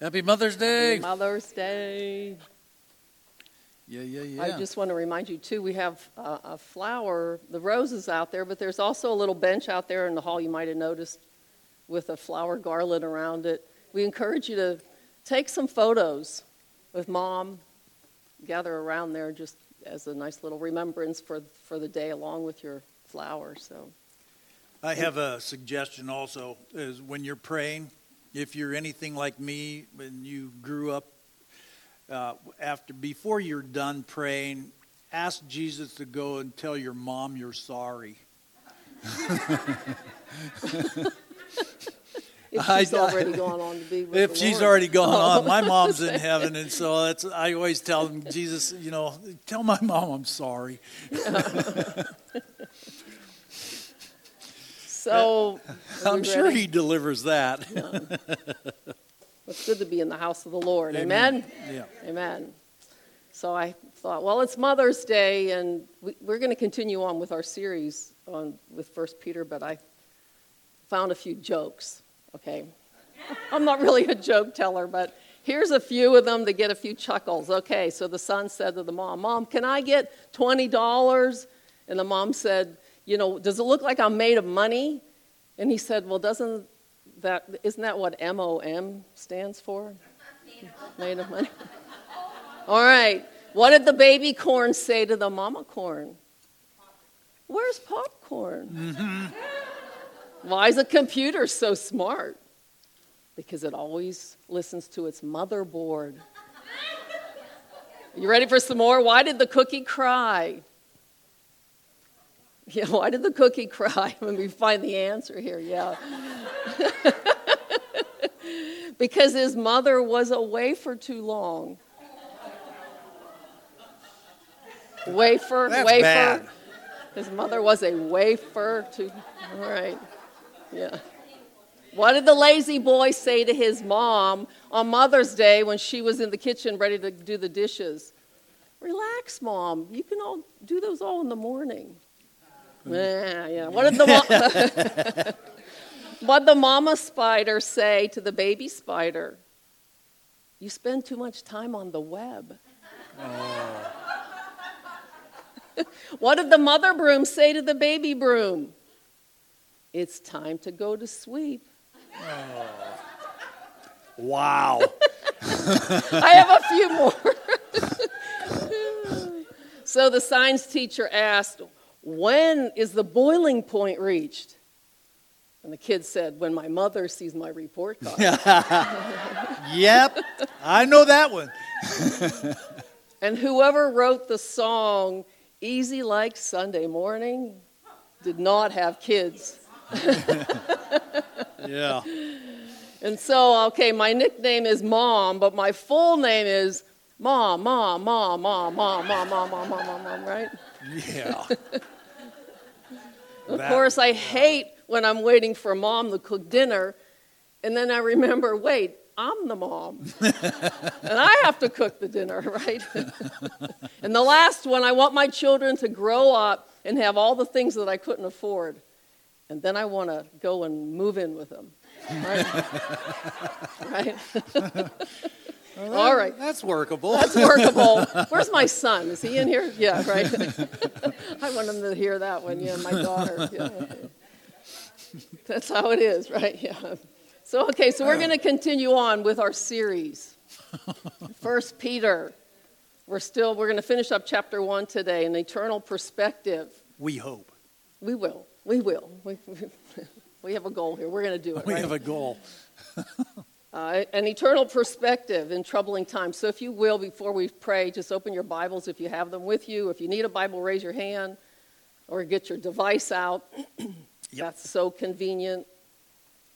Happy Mother's Day. Mother's Day. Yeah, yeah, yeah. I just want to remind you, too, we have a, a flower, the roses out there, but there's also a little bench out there in the hall you might have noticed with a flower garland around it. We encourage you to take some photos with mom, gather around there just as a nice little remembrance for, for the day along with your flower. So, I have a suggestion also is when you're praying, if you're anything like me, when you grew up uh, after before you're done praying, ask Jesus to go and tell your mom you're sorry. if I- she's already gone on to be with If she's Lord. already gone on, my mom's in heaven, and so that's I always tell them, Jesus, you know, tell my mom I'm sorry. So, uh, I'm sure he delivers that. It's good to be in the house of the Lord. Amen. Yeah. Amen. So I thought, well, it's Mother's Day, and we, we're going to continue on with our series on with First Peter. But I found a few jokes. Okay, I'm not really a joke teller, but here's a few of them to get a few chuckles. Okay, so the son said to the mom, "Mom, can I get twenty dollars?" And the mom said, "You know, does it look like I'm made of money?" And he said, "Well, doesn't that isn't that what MOM stands for? Made of money." All right. What did the baby corn say to the mama corn? Where's popcorn? Why is a computer so smart? Because it always listens to its motherboard. You ready for some more? Why did the cookie cry? Yeah, why did the cookie cry when we find the answer here? Yeah. because his mother was away for too long. Wafer, That's wafer. bad. His mother was a wafer to. All right. Yeah. What did the lazy boy say to his mom on Mother's Day when she was in the kitchen ready to do the dishes? Relax, mom. You can all do those all in the morning. Yeah, yeah. What did the mo- what did the mama spider say to the baby spider? You spend too much time on the web. what did the mother broom say to the baby broom? It's time to go to sleep. Oh. Wow. I have a few more. so the science teacher asked, When is the boiling point reached? And the kid said, When my mother sees my report card. yep. I know that one. and whoever wrote the song, Easy Like Sunday Morning, did not have kids. Yeah. And so, okay, my nickname is Mom, but my full name is Mom, Mom, Mom, Mom, Mom, Mom, Mom, Mom, Mom, Mom, Mom, right? Yeah. Of That- course, I uh, hate when I'm waiting for mom to cook dinner, and then I remember, wait, I'm the mom. and I have to cook the dinner, right? and the last one, I want my children to grow up and have all the things that I couldn't afford. And then I want to go and move in with them. Right? right? all right. That's workable. That's workable. Where's my son? Is he in here? Yeah, right. I want him to hear that one. Yeah, my daughter. Yeah. That's how it is, right? Yeah. So okay, so we're going to continue on with our series. First Peter. We're still we're going to finish up chapter one today, an eternal perspective. we hope. We will. We will. We, we have a goal here. We're going to do it. We right? have a goal. Uh, an eternal perspective in troubling times. So, if you will, before we pray, just open your Bibles if you have them with you. If you need a Bible, raise your hand or get your device out. That's so convenient.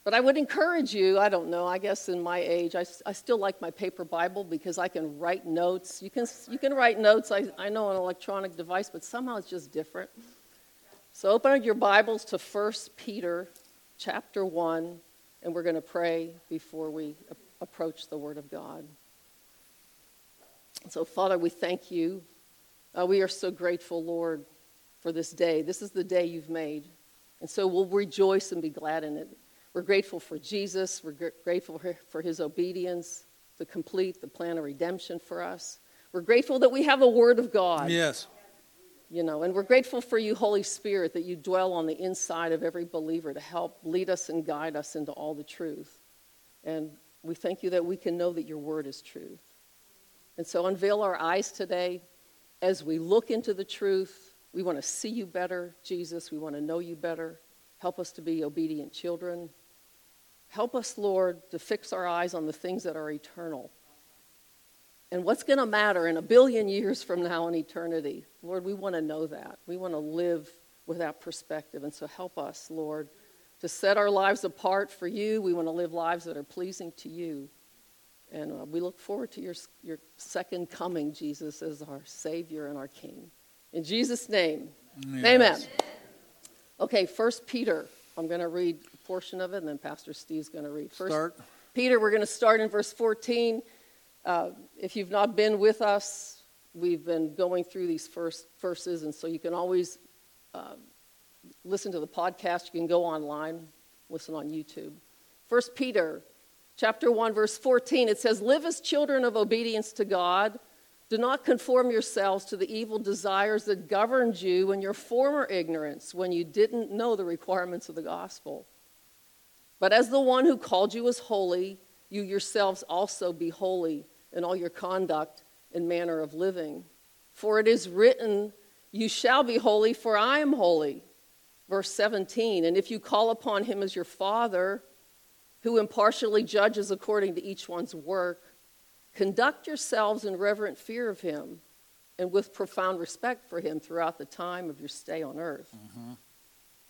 But I would encourage you, I don't know, I guess in my age, I still like my paper Bible because I can write notes. You can, you can write notes, I, I know, on an electronic device, but somehow it's just different. So open up your Bibles to 1 Peter chapter 1, and we're going to pray before we approach the Word of God. So, Father, we thank you. Uh, we are so grateful, Lord, for this day. This is the day you've made. And so we'll rejoice and be glad in it. We're grateful for Jesus. We're gr- grateful for, for his obedience. to complete the plan of redemption for us. We're grateful that we have the Word of God. Yes. You know, and we're grateful for you, Holy Spirit, that you dwell on the inside of every believer to help lead us and guide us into all the truth. And we thank you that we can know that your word is truth. And so unveil our eyes today as we look into the truth. We want to see you better, Jesus. We want to know you better. Help us to be obedient children. Help us, Lord, to fix our eyes on the things that are eternal and what's going to matter in a billion years from now in eternity. Lord, we want to know that. We want to live with that perspective. And so help us, Lord, to set our lives apart for you. We want to live lives that are pleasing to you. And uh, we look forward to your, your second coming, Jesus, as our Savior and our King. In Jesus' name, yes. amen. Okay, First Peter. I'm going to read a portion of it, and then Pastor Steve's going to read. First start. Peter, we're going to start in verse 14. Uh, if you've not been with us, we've been going through these first verses, and so you can always uh, listen to the podcast. You can go online, listen on YouTube. First Peter chapter 1 verse 14 it says live as children of obedience to god do not conform yourselves to the evil desires that governed you in your former ignorance when you didn't know the requirements of the gospel but as the one who called you is holy you yourselves also be holy in all your conduct and manner of living. For it is written, You shall be holy, for I am holy. Verse 17, and if you call upon him as your Father, who impartially judges according to each one's work, conduct yourselves in reverent fear of him and with profound respect for him throughout the time of your stay on earth. Mm-hmm.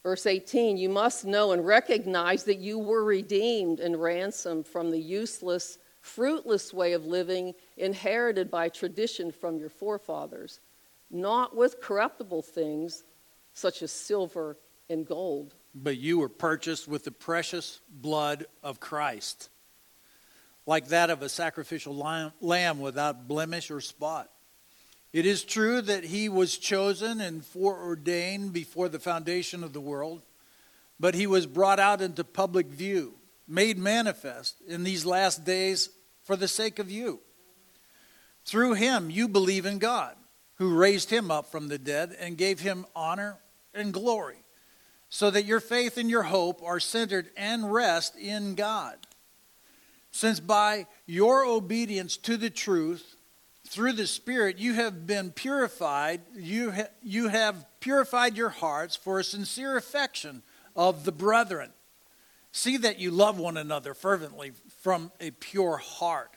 Verse 18, you must know and recognize that you were redeemed and ransomed from the useless fruitless way of living inherited by tradition from your forefathers, not with corruptible things such as silver and gold. But you were purchased with the precious blood of Christ, like that of a sacrificial lamb without blemish or spot. It is true that he was chosen and foreordained before the foundation of the world, but he was brought out into public view made manifest in these last days for the sake of you. Through him, you believe in God, who raised him up from the dead and gave him honor and glory, so that your faith and your hope are centered and rest in God. Since by your obedience to the truth, through the Spirit, you have been purified, you, ha- you have purified your hearts for a sincere affection of the brethren. See that you love one another fervently from a pure heart.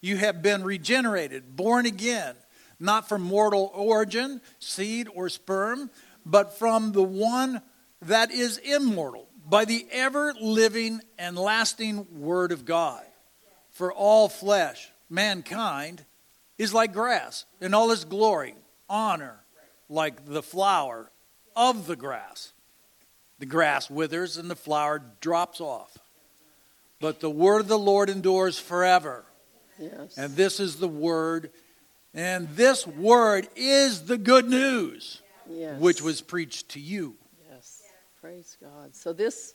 You have been regenerated, born again, not from mortal origin, seed, or sperm, but from the one that is immortal, by the ever living and lasting Word of God. For all flesh, mankind, is like grass in all its glory, honor, like the flower of the grass. The grass withers and the flower drops off. But the word of the Lord endures forever. Yes. And this is the word. And this word is the good news, yes. which was preached to you. Yes. Praise God. So this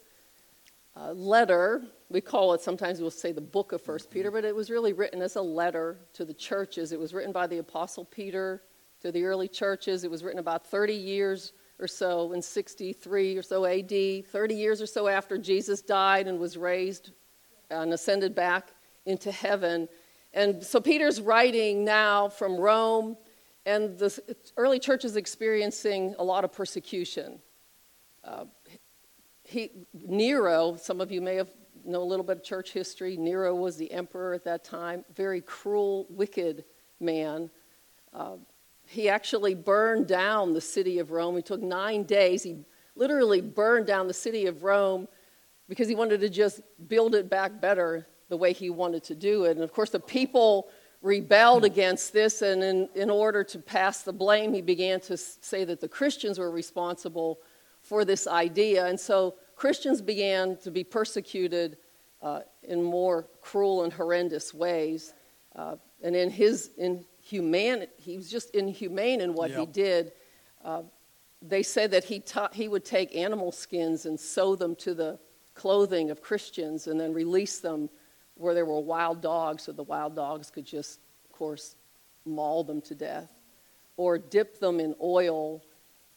uh, letter, we call it, sometimes we'll say the book of First Peter, but it was really written as a letter to the churches. It was written by the Apostle Peter to the early churches. It was written about 30 years or so in 63 or so AD, 30 years or so after Jesus died and was raised and ascended back into heaven. And so Peter's writing now from Rome, and the early church is experiencing a lot of persecution. Uh, he, Nero, some of you may have know a little bit of church history. Nero was the emperor at that time, very cruel, wicked man. Uh, he actually burned down the city of Rome. He took nine days. He literally burned down the city of Rome because he wanted to just build it back better the way he wanted to do it. And of course, the people rebelled against this, and in, in order to pass the blame, he began to say that the Christians were responsible for this idea. And so Christians began to be persecuted uh, in more cruel and horrendous ways. Uh, and in his, in human, he was just inhumane in what yep. he did. Uh, they said that he, ta- he would take animal skins and sew them to the clothing of Christians and then release them where there were wild dogs, so the wild dogs could just, of course, maul them to death, or dip them in oil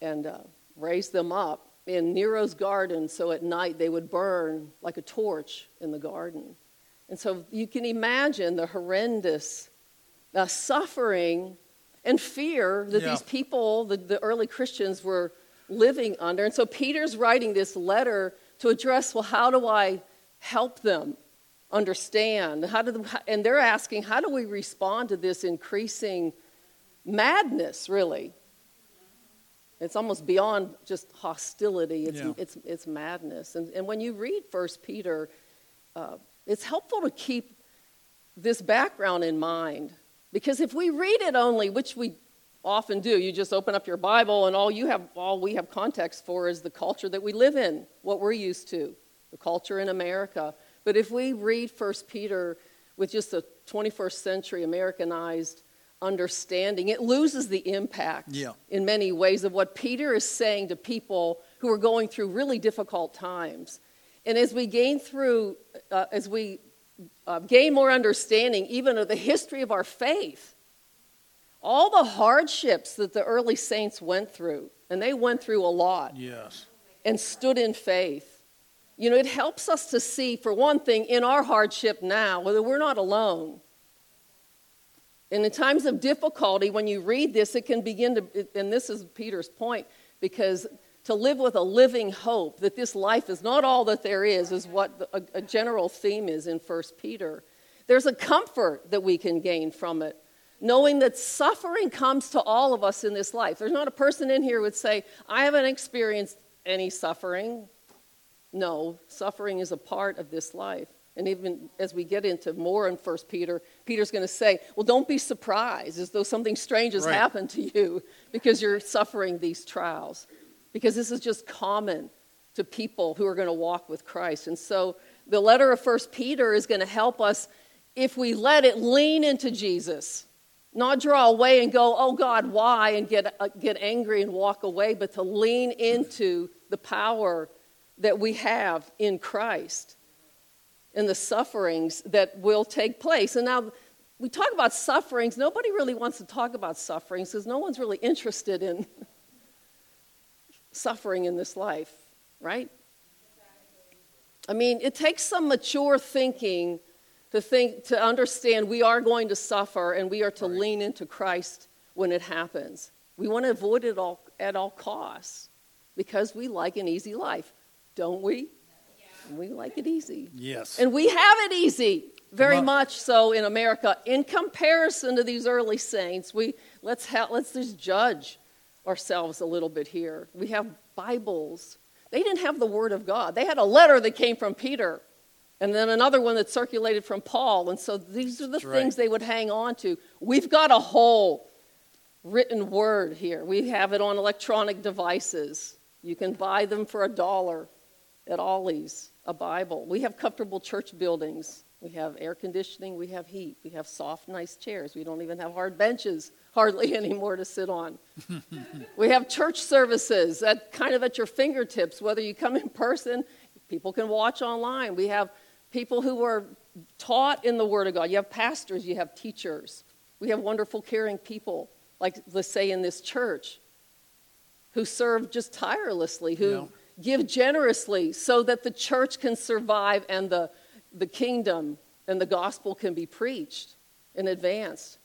and uh, raise them up in Nero's garden, so at night they would burn like a torch in the garden. And so you can imagine the horrendous uh, suffering and fear that Yeah. these people, the, the early Christians, were living under. And so Peter's writing this letter to address well, how do I help them understand? How do the, and they're asking, how do we respond to this increasing madness, really? It's almost beyond just hostility. It's, Yeah. it's, it's madness. And, and when you read First Peter, uh, it's helpful to keep this background in mind. Because if we read it only, which we often do, you just open up your Bible and all you have all we have context for is the culture that we live in, what we're used to, the culture in America. But if we read First Peter with just a 21st century Americanized understanding, it loses the impact Yeah. in many ways of what Peter is saying to people who are going through really difficult times. And as we gain through, uh, as we uh, gain more understanding even of the history of our faith, all the hardships that the early saints went through, and they went through a lot Yes. and stood in faith. You know, it helps us to see, for one thing, in our hardship now, whether we're not alone. And in times of difficulty, when you read this, it can begin to, and this is Peter's point, because to live with a living hope that this life is not all that there is, is what the, a, a general theme is in 1 Peter. There's a comfort that we can gain from it, knowing that suffering comes to all of us in this life. There's not a person in here who would say, I haven't experienced any suffering. No, suffering is a part of this life. And even as we get into more in 1 Peter, Peter's going to say, Well, don't be surprised as though something strange has Right. happened to you because you're suffering these trials. Because this is just common to people who are going to walk with Christ. And so the letter of 1 Peter is going to help us, if we let it, lean into Jesus. Not draw away and go, oh God, why? And get, uh, get angry and walk away, but to lean into the power that we have in Christ and the sufferings that will take place. And now we talk about sufferings. Nobody really wants to talk about sufferings because no one's really interested in suffering in this life, right? I mean, it takes some mature thinking to think to understand we are going to suffer and we are to Right. lean into Christ when it happens. We want to avoid it all at all costs because we like an easy life, don't we? We like it easy. Yes. And we have it easy, very much so in America. In comparison to these early saints, we let's ha- let's just judge ourselves a little bit here. We have Bibles. They didn't have the Word of God. They had a letter that came from Peter, and then another one that circulated from Paul. And so these are the That's right. things they would hang on to. We've got a whole written Word here. We have it on electronic devices. You can buy them for a dollar at Ollie's, a Bible. We have comfortable church buildings. We have air conditioning. We have heat. We have soft, nice chairs. We don't even have hard benches hardly anymore to sit on. we have church services at kind of at your fingertips, whether you come in person, people can watch online. We have people who are taught in the Word of God. You have pastors, you have teachers. We have wonderful, caring people, like let's say in this church, who serve just tirelessly, who Yeah. give generously so that the church can survive and the, the kingdom and the gospel can be preached and advanced.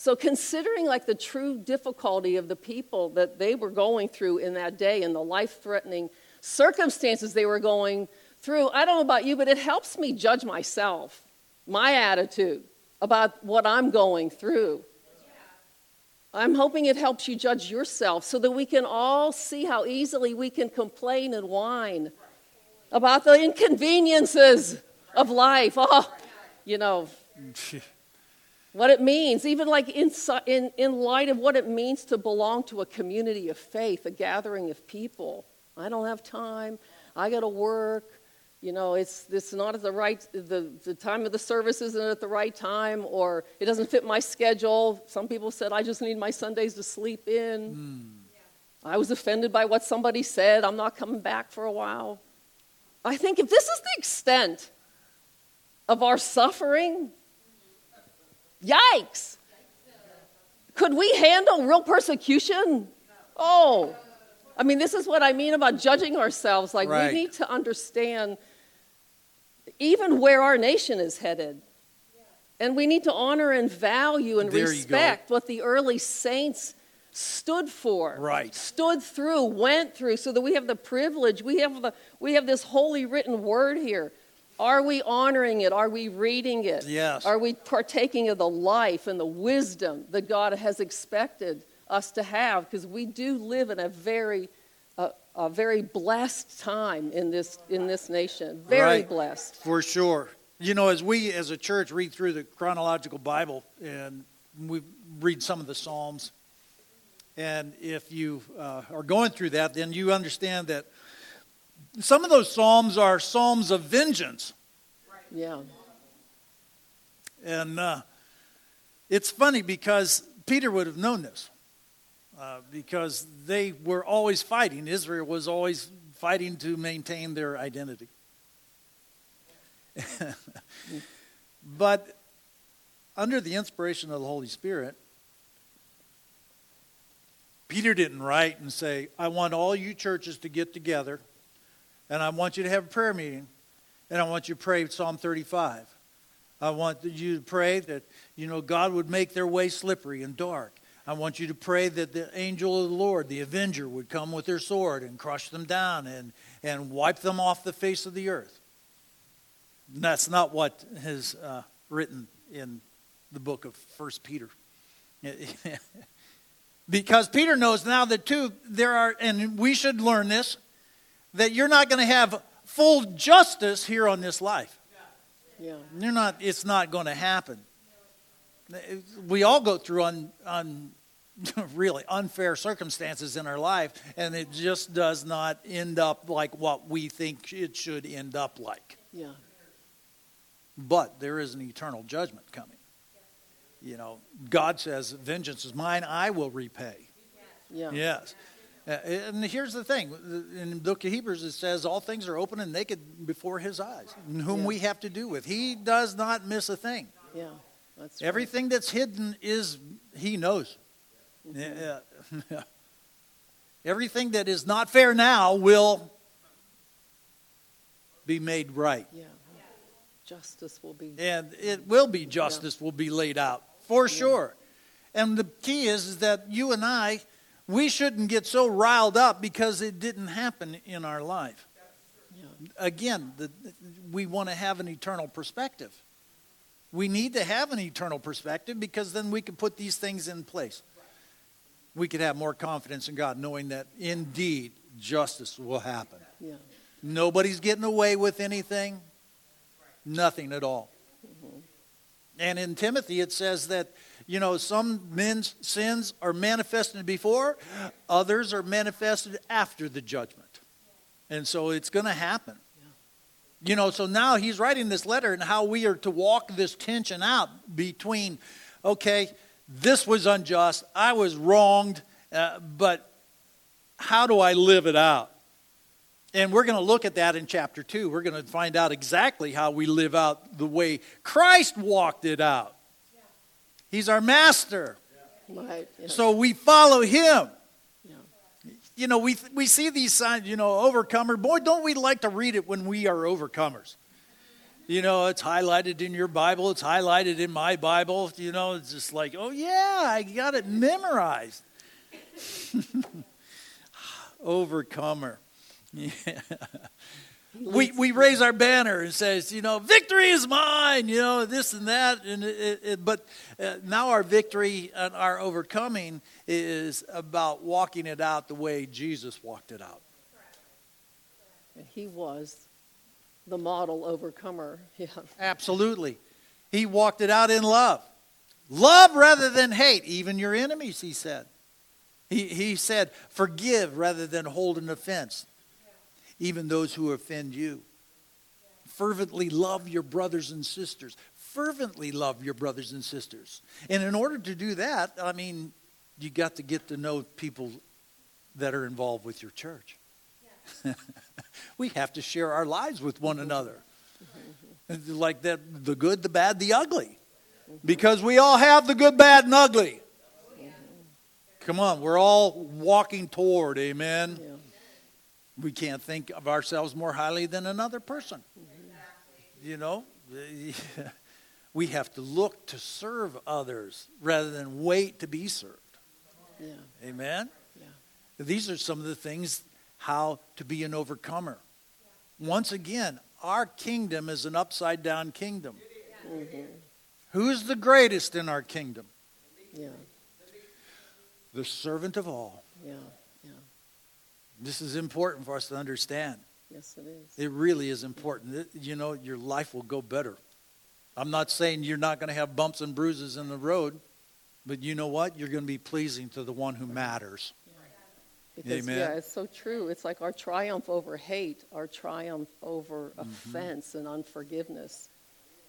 So, considering like the true difficulty of the people that they were going through in that day and the life threatening circumstances they were going through, I don't know about you, but it helps me judge myself, my attitude about what I'm going through. I'm hoping it helps you judge yourself so that we can all see how easily we can complain and whine about the inconveniences of life. Oh, you know, what it means, even like in, in, in light of what it means to belong to a community of faith, a gathering of people. I don't have time. I got to work. You know, it's, it's not at the right, the, the time of the service isn't at the right time, or it doesn't fit my schedule. Some people said, I just need my Sundays to sleep in. Hmm. I was offended by what somebody said. I'm not coming back for a while. I think if this is the extent of our suffering? Yikes! Could we handle real persecution? Oh, I mean, this is what I mean about judging ourselves. Like, Right. we need to understand even where our nation is headed. And we need to honor and value and There respect what the early saints stood for. Right. Stood through, went through, so that we have the privilege, we have, the, we have this holy written word here. Are we honoring it? Are we reading it? Yes. Are we partaking of the life and the wisdom that God has expected us to have? Because we do live in a very, uh, a very blessed time in this, in this nation. Very Right. blessed. For sure. You know, as we as a church read through the chronological Bible and we read some of the Psalms, and if you uh, are going through that, then you understand that some of those Psalms are Psalms of vengeance. Yeah. And uh, it's funny because Peter would have known this uh, because they were always fighting. Israel was always fighting to maintain their identity. but under the inspiration of the Holy Spirit, Peter didn't write and say, I want all you churches to get together and I want you to have a prayer meeting and I want you to pray Psalm 35. I want you to pray that, you know, God would make their way slippery and dark. I want you to pray that the angel of the Lord, the avenger, would come with their sword and crush them down and, and wipe them off the face of the earth. And that's not what is uh, written in the book of First Peter. because Peter knows now that, too, there are, and we should learn this, that you're not going to have full justice here on this life. Yeah. You're not, it's not going to happen. We all go through un, un, really unfair circumstances in our life, and it just does not end up like what we think it should end up like. Yeah. But there is an eternal judgment coming. You know, God says, Vengeance is mine, I will repay. Yeah. Yes. Uh, and here's the thing in the book of Hebrews, it says, All things are open and naked before his eyes, and whom Yeah. we have to do with. He does not miss a thing. Yeah. That's right. Everything that's hidden is, he knows. Yeah. Everything that is not fair now will be made right. Yeah. Justice will be. And it will be justice will be laid out for sure. And the key is, is that you and I, we shouldn't get so riled up because it didn't happen in our life. Again, the, we want to have an eternal perspective. We need to have an eternal perspective because then we can put these things in place. We could have more confidence in God, knowing that indeed justice will happen. Yeah. Nobody's getting away with anything. Nothing at all. And in Timothy, it says that, you know, some men's sins are manifested before, others are manifested after the judgment. And so it's going to happen. You know, so now he's writing this letter and how we are to walk this tension out between, okay, this was unjust, I was wronged, uh, but how do I live it out? And we're going to look at that in chapter 2. We're going to find out exactly how we live out the way Christ walked it out. He's our master. Right. So we follow him. yeah. You know, we, we see these signs, you know, overcomer. Boy, don't we like to read it when we are overcomers? You know, it's highlighted in your Bible, it's highlighted in my Bible. You know, it's just like, oh, yeah, I got it memorized. Overcomer. Yeah. We, we raise our banner and says, you know, victory is mine, you know, this and that. And it, it, it- but uh, now our victory and our overcoming is about walking it out the way Jesus walked it out. And he was the model overcomer. Yeah. Absolutely. He walked it out in love. Love rather than hate, even your enemies, he said. He, he said, forgive rather than hold an offense, even those who offend you. Fervently love your brothers and sisters. Fervently love your brothers and sisters. And in order to do that, I mean, you got to get to know people that are involved with your church. we have to share our lives with one another. Like that, the good, the bad, the ugly. Because we all have the good, bad, and ugly. Come on, we're all walking toward, amen. Yeah. We can't think of ourselves more highly than another person. You know, we have to look to serve others rather than wait to be served. Yeah. Amen. Yeah. These are some of the things how to be an overcomer. Once again, our kingdom is an upside down kingdom. Mm-hmm. Who's the greatest in our kingdom? Yeah. The servant of all. Yeah. This is important for us to understand. Yes, it is. It really is important. It- you know, your life will go better. I'm not saying you're not going to have bumps and bruises in the road, but you know what? You're going to be pleasing to the one who matters. Because Amen. yeah, it's so true. It's like our triumph over hate, our triumph over Mm-hmm. offense and unforgiveness.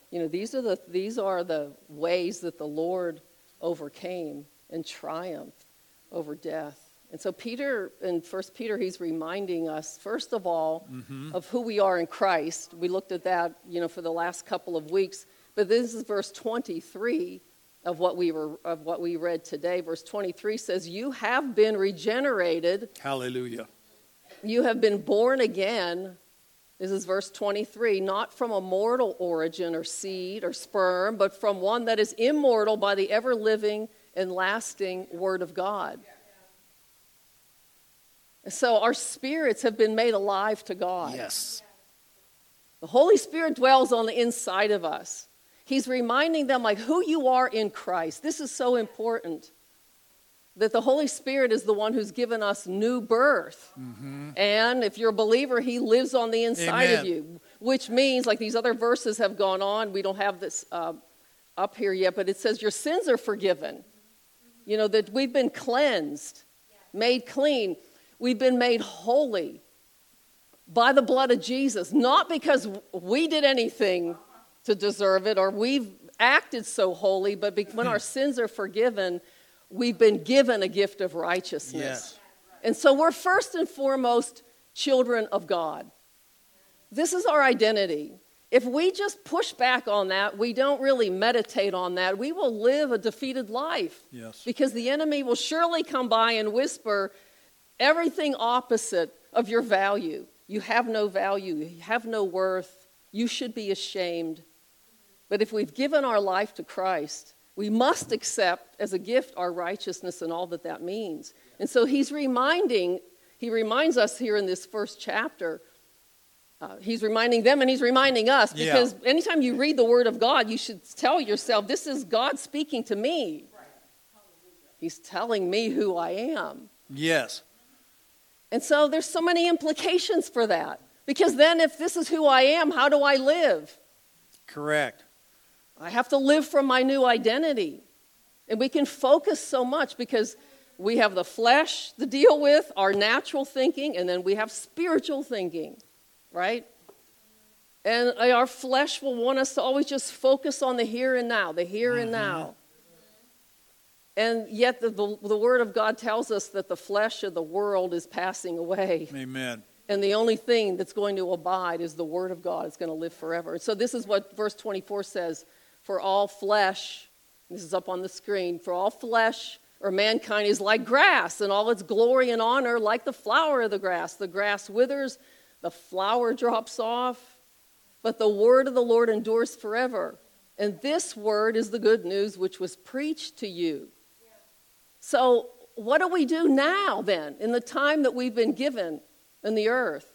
You know, these are the these are the ways that the Lord overcame and triumphed over death. And so Peter in First Peter, he's reminding us first of all Mm-hmm. of who we are in Christ. We looked at that, you know, for the last couple of weeks. But this is verse 23 of what we were of what we read today. Verse 23 says, "You have been regenerated." Hallelujah. You have been born again. This is verse 23, not from a mortal origin or seed or sperm, but from one that is immortal by the ever living and lasting Word of God. So our spirits have been made alive to God. Yes. The Holy Spirit dwells on the inside of us. He's reminding them, like, who you are in Christ. This is so important that the Holy Spirit is the one who's given us new birth. And if you're a believer, He lives on the inside of you, which means, like these other verses have gone on, we don't have this uh, up here yet, but it says, Your sins are forgiven. You know, that we've been cleansed, made clean, we've been made holy by the blood of Jesus, not because we did anything to deserve it or we've acted so holy, but when our sins are forgiven, we've been given a gift of righteousness. Yes. And so we're first and foremost children of God. This is our identity. If we just push back on that, we don't really meditate on that, we will live a defeated life. Yes. Because the enemy will surely come by and whisper everything opposite of your value. You have no value, you have no worth, you should be ashamed. But if we've given our life to Christ, we must accept as a gift our righteousness and all that that means. And so he's reminding, he reminds us here in this first chapter. Uh, he's reminding them and he's reminding us Yeah. because anytime you read the Word of God, you should tell yourself, This is God speaking to me. He's telling me who I am. Yes. And so there's so many implications for that. Because then, if this is who I am, how do I live? Correct. I have to live from my new identity. And we can focus so much because we have the flesh to deal with, our natural thinking, and then we have spiritual thinking, right? And uh, our flesh will want us to always just focus on the here and now, the here and mm-hmm. now. And yet, the, the, the Word of God tells us that the flesh of the world is passing away. Amen. And the only thing that's going to abide is the Word of God. It's going to live forever. And so this is what verse 24 says For all flesh, this is up on the screen, for all flesh or mankind is like grass, and all its glory and honor like the flower of the grass. The grass withers, the flower drops off, but the word of the Lord endures forever. And this word is the good news which was preached to you. So, what do we do now then, in the time that we've been given in the earth?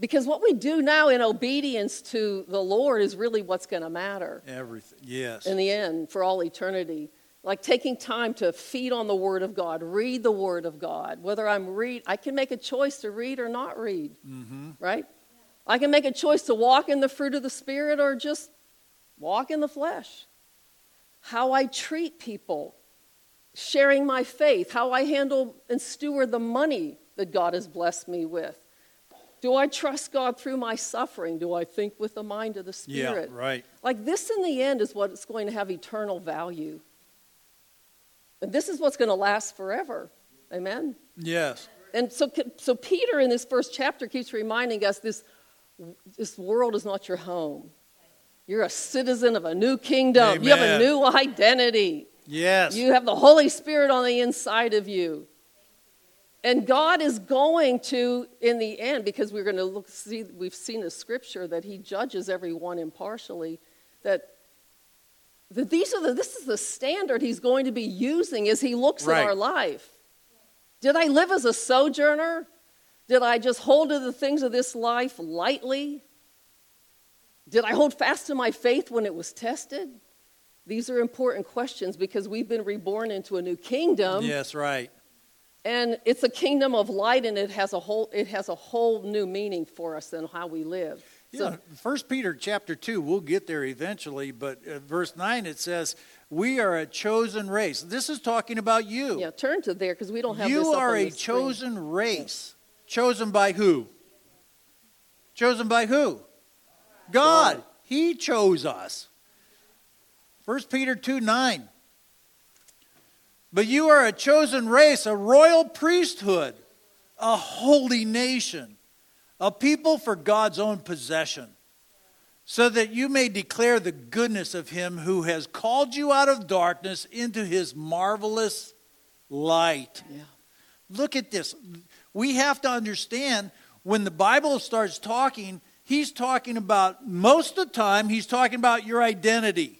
Because what we do now in obedience to the Lord is really what's going to matter Everything. Yes. in the end for all eternity. Like taking time to feed on the Word of God, read the Word of God. Whether I'm read, I can make a choice to read or not read, mm-hmm. right? I can make a choice to walk in the fruit of the Spirit or just walk in the flesh. How I treat people, sharing my faith, how I handle and steward the money that God has blessed me with. Do I trust God through my suffering? Do I think with the mind of the Spirit? yeah. Right. Like this, in the end, is what's going to have eternal value. And this is what's going to last forever. Amen. Yes. And so, so Peter in this first chapter keeps reminding us this this world is not your home. You're a citizen of a new kingdom. You have a new identity. Yes. You have the Holy Spirit on the inside of you. And God is going to, in the end, because we're going to look, see, we've seen the scripture that He judges everyone impartially, that, that these are the, this is the standard He's going to be using as He looks Right. at our life. Did I live as a sojourner? Did I just hold to the things of this life lightly? Did I hold fast to my faith when it was tested? These are important questions because we've been reborn into a new kingdom. yes, right. And it's a kingdom of light, and it has a whole it has a whole new meaning for us in how we live. So, Yeah, First Peter chapter two. We'll get there eventually, but uh, verse nine it says, "We are a chosen race." This is talking about you. yeah, turn to there because we don't have you this up are a the screen. chosen race. Chosen by who? Chosen by who? God. God. He chose us. First Peter two nine. But you are a chosen race, a royal priesthood, a holy nation, a people for God's own possession, so that you may declare the goodness of him who has called you out of darkness into his marvelous light. Yeah. Look at this. We have to understand when the Bible starts talking, he's talking about, most of the time, he's talking about your identity.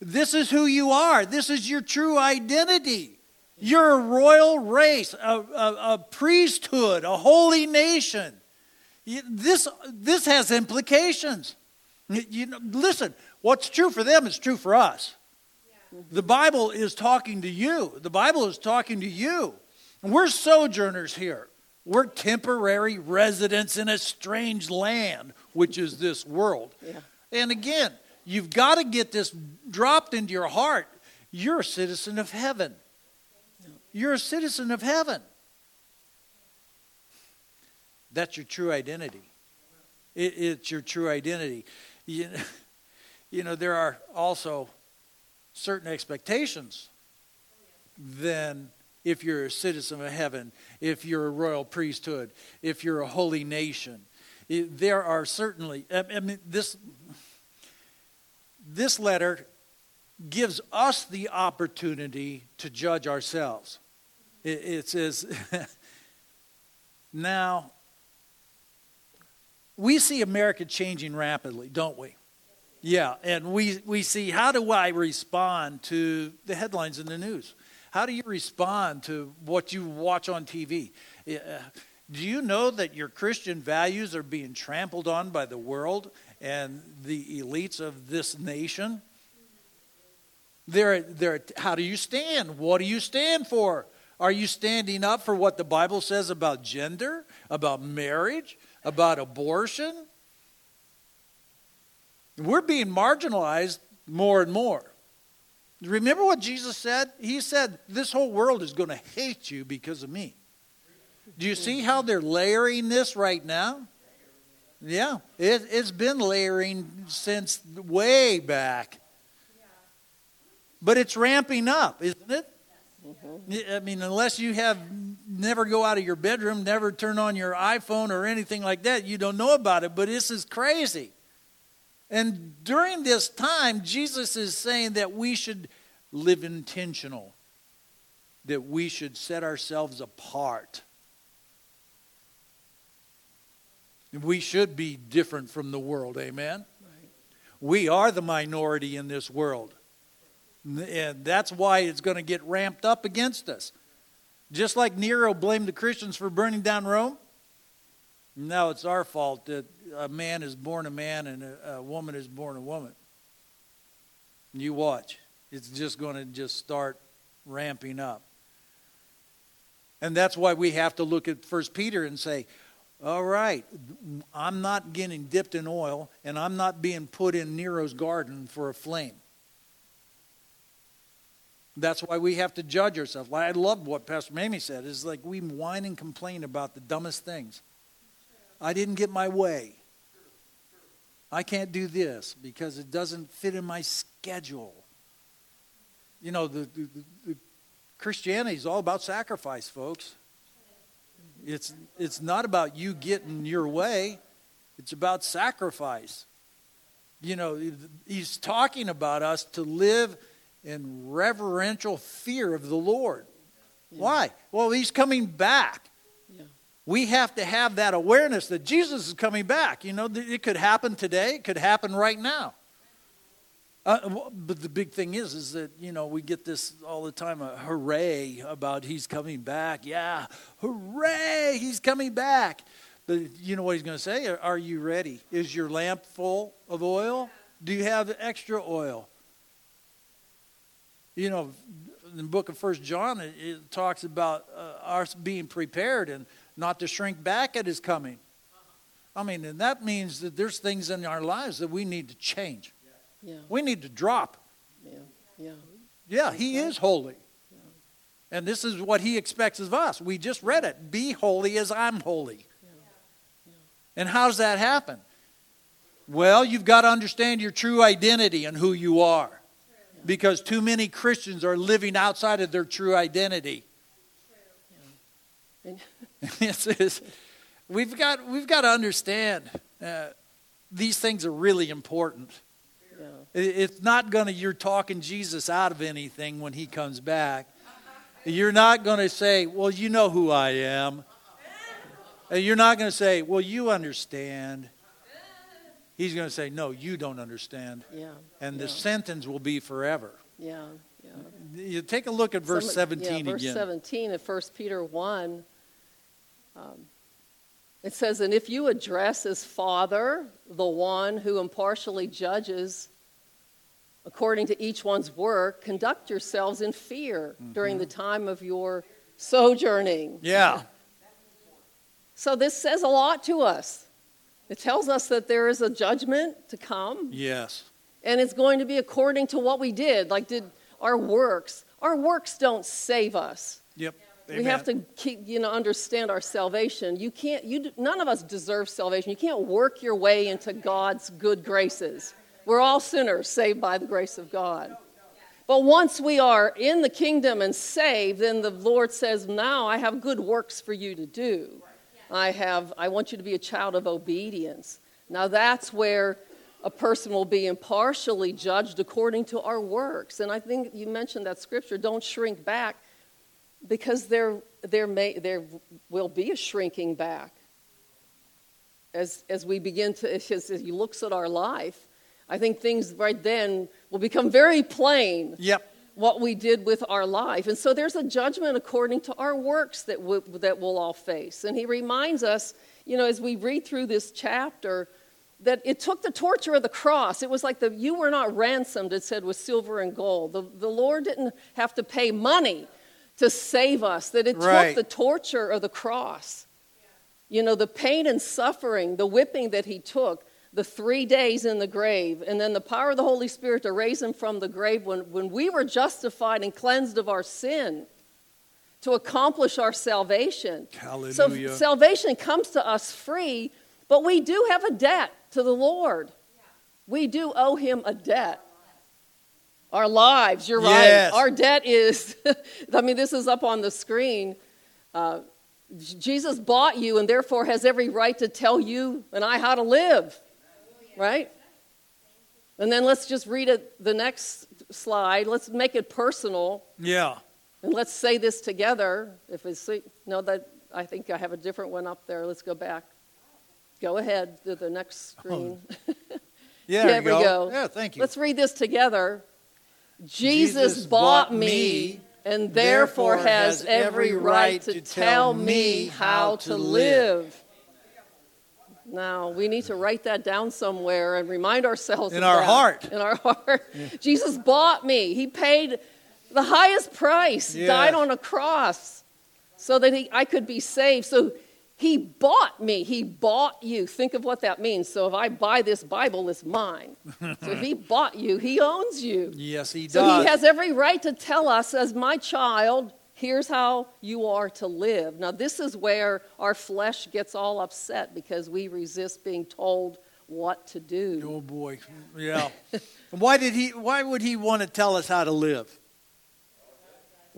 This is who you are. This is your true identity. You're a royal race, a, a, a priesthood, a holy nation. This, this has implications. You- know, listen, what's true for them is true for us. The Bible is talking to you. The Bible is talking to you. We're sojourners here. We're temporary residents in a strange land, which is this world. Yeah. And again, you've got to get this dropped into your heart. You're a citizen of heaven. You're a citizen of heaven. That's your true identity. It, it's your true identity. You, you know, there are also certain expectations then if you're a citizen of heaven, if you're a royal priesthood, if you're a holy nation. There are certainly, I mean, this, this letter gives us the opportunity to judge ourselves. It, it says, now, we see America changing rapidly, don't we? Yeah, and we, we see how do I respond to the headlines in the news? How do you respond to what you watch on TV? Uh, Do you know that your Christian values are being trampled on by the world and the elites of this nation? They're, they're, how do you stand? What do you stand for? Are you standing up for what the Bible says about gender, about marriage, about abortion? We're being marginalized more and more. Remember what Jesus said? He said, This whole world is going to hate you because of me. Do you see how they're layering this right now? Yeah, it, it's been layering since way back. But it's ramping up, isn't it? Mm-hmm. I mean, unless you have never go out of your bedroom, never turn on your iPhone or anything like that, you don't know about it. But this is crazy. And during this time, Jesus is saying that we should live intentional, that we should set ourselves apart. We should be different from the world, amen? We are the minority in this world. And that's why it's going to get ramped up against us. Just like Nero blamed the Christians for burning down Rome, now it's our fault that a man is born a man and a, a woman is born a woman. You watch. It's just going to just start ramping up. And that's why we have to look at First Peter and say, all right, I'm not getting dipped in oil and I'm not being put in Nero's garden for a flame. That's why we have to judge ourselves. I love what Pastor Mamie said. It's like we whine and complain about the dumbest things. I didn't get my way. I can't do this because it doesn't fit in my schedule. You know, the, the, the Christianity is all about sacrifice, folks. It's, it's not about you getting your way. It's about sacrifice. You know, he's talking about us to live in reverential fear of the Lord. Yeah. Why? Well, he's coming back. Yeah. We have to have that awareness that Jesus is coming back. You know, it could happen today, it could happen right now. Uh, but the big thing is, is that you know we get this all the time, a hooray about he's coming back. Yeah, hooray, he's coming back. But you know what he's going to say? Are you ready? Is your lamp full of oil? Do you have extra oil? You know, in the book of First John, it, it talks about uh, us being prepared and not to shrink back at his coming. I mean, and that means that there's things in our lives that we need to change. Yeah. We need to drop. Yeah. Yeah. Yeah, he is holy. Yeah. And this is what he expects of us. We just read it. Be holy as I'm holy. And how does that happen? Well, you've got to understand your true identity and who you are. Because too many Christians are living outside of their true identity. it's, it's, we've, got, we've got to understand uh, these things are really important. It's not going to, you're talking Jesus out of anything when he comes back. You're not going to say, well, you know who I am. And you're not going to say, well, you understand. He's going to say, no, you don't understand. Yeah. And yeah. the sentence will be forever. Yeah. Yeah. You take a look at verse Some, 17 yeah, verse again. 17 of 1 Peter 1. Um, it says, And if you address as Father the one who impartially judges according to each one's work, conduct yourselves in fear mm-hmm. during the time of your sojourning. Yeah. So this says a lot to us. It tells us that there is a judgment to come. Yes. And it's going to be according to what we did, like did our works. Our works don't save us. Yep. Amen. We have to keep, you know, understand our salvation. You can't, you, none of us deserve salvation. You can't work your way into God's good graces. We're all sinners saved by the grace of God. But once we are in the kingdom and saved, then the Lord says, Now I have good works for you to do. I have I want you to be a child of obedience. Now that's where a person will be impartially judged according to our works. And I think you mentioned that scripture, don't shrink back because there there may there will be a shrinking back as as we begin to as, as he looks at our life. I think things right then will become very plain. Yep what we did with our life. And so there's a judgment according to our works that, we, that we'll all face. And he reminds us, you know, as we read through this chapter, that it took the torture of the cross. It was like the you were not ransomed, it said, with silver and gold. The, the Lord didn't have to pay money to save us, that it right. took the torture of the cross. You know, the pain and suffering, the whipping that he took the three days in the grave, and then the power of the Holy Spirit to raise him from the grave when, when we were justified and cleansed of our sin to accomplish our salvation. Hallelujah. So salvation comes to us free, but we do have a debt to the Lord. We do owe him a debt. Our lives, you're yes. right. Our debt is, I mean, this is up on the screen. Uh, Jesus bought you and therefore has every right to tell you and I how to live right? And then let's just read it the next slide. Let's make it personal. Yeah. And let's say this together. If it's no, that I think I have a different one up there. Let's go back. Go ahead to the next oh. screen. Oh. Yeah, there we go. go. Yeah, thank you. Let's read this together. Jesus, Jesus bought me and therefore has every right to tell me how to live. Now, we need to write that down somewhere and remind ourselves in our that. heart. In our heart. Yeah. Jesus bought me. He paid the highest price, yeah. died on a cross so that he, I could be saved. So he bought me. He bought you. Think of what that means. So if I buy this Bible, it's mine. so if he bought you, he owns you. Yes, he does. So he has every right to tell us, as my child, Here's how you are to live. Now, this is where our flesh gets all upset because we resist being told what to do. Oh boy, yeah. why did he? Why would he want to tell us how to live?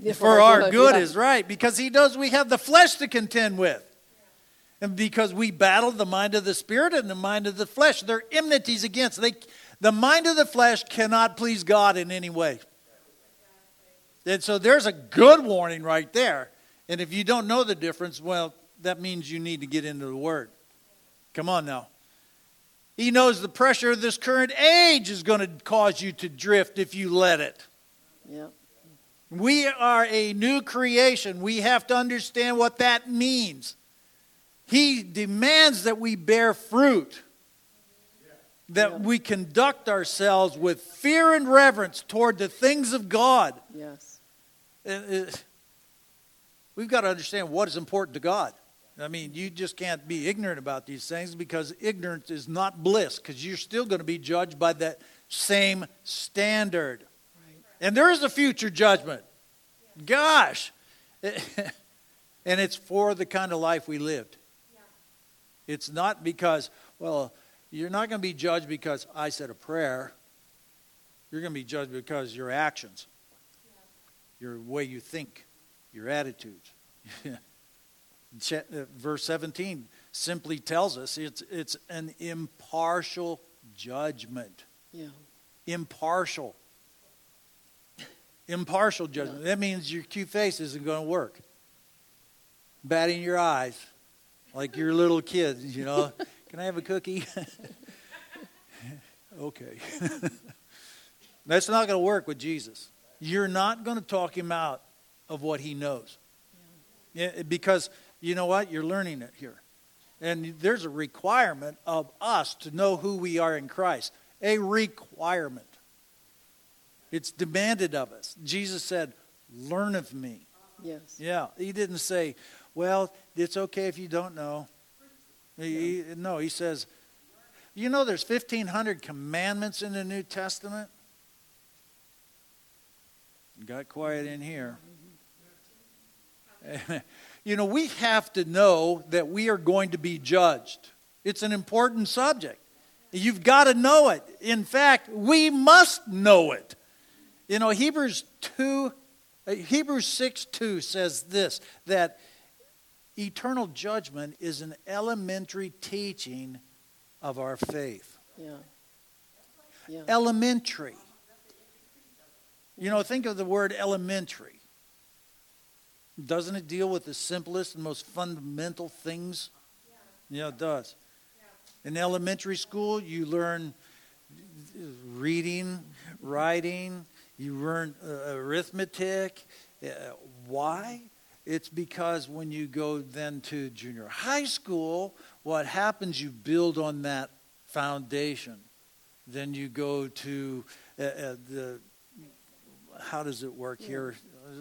For, For our good, good yeah. is right because he knows we have the flesh to contend with. And because we battle the mind of the spirit and the mind of the flesh, they're enmities against. They, the mind of the flesh cannot please God in any way. And so there's a good warning right there. And if you don't know the difference, well, that means you need to get into the Word. Come on now. He knows the pressure of this current age is going to cause you to drift if you let it. Yeah. We are a new creation. We have to understand what that means. He demands that we bear fruit, that Yeah. we conduct ourselves with fear and reverence toward the things of God. Yes. Uh, We've got to understand what is important to God. I mean, you just can't be ignorant about these things because ignorance is not bliss because you're still going to be judged by that same standard. Right. And there is a future judgment. Gosh. and it's for the kind of life we lived. It's not because, well, you're not going to be judged because I said a prayer. You're going to be judged because your actions, your way you think, your attitudes. Uh, Verse 17 simply tells us it's, it's an impartial judgment Yeah. impartial. Impartial judgment. That means your cute face isn't going to work. Batting your eyes like your little kids, you know. Can I have a cookie? okay. That's not going to work with Jesus. You're not going to talk him out of what he knows. Yeah, because you know what? You're learning it here. And there's a requirement of us to know who we are in Christ. A requirement. It's demanded of us. Jesus said, Learn of me. Yes. Yeah. He didn't say, Well, it's okay if you don't know. He, he- no, he says, You know, there's 1,500 commandments in the New Testament? Got quiet in here. you know, we have to know that we are going to be judged. It's an important subject. You've got to know it. In fact, we must know it. You know, Hebrews 2, uh, Hebrews 6 2 says this that eternal judgment is an elementary teaching of our faith. Yeah. Yeah. Elementary. You know, think of the word elementary. Doesn't it deal with the simplest and most fundamental things? Yeah, it does. In elementary school, you learn reading, writing, you learn uh, arithmetic. Uh, why? It's because when you go then to junior high school, what happens, you build on that foundation. Then you go to uh, uh, the, how does it work here?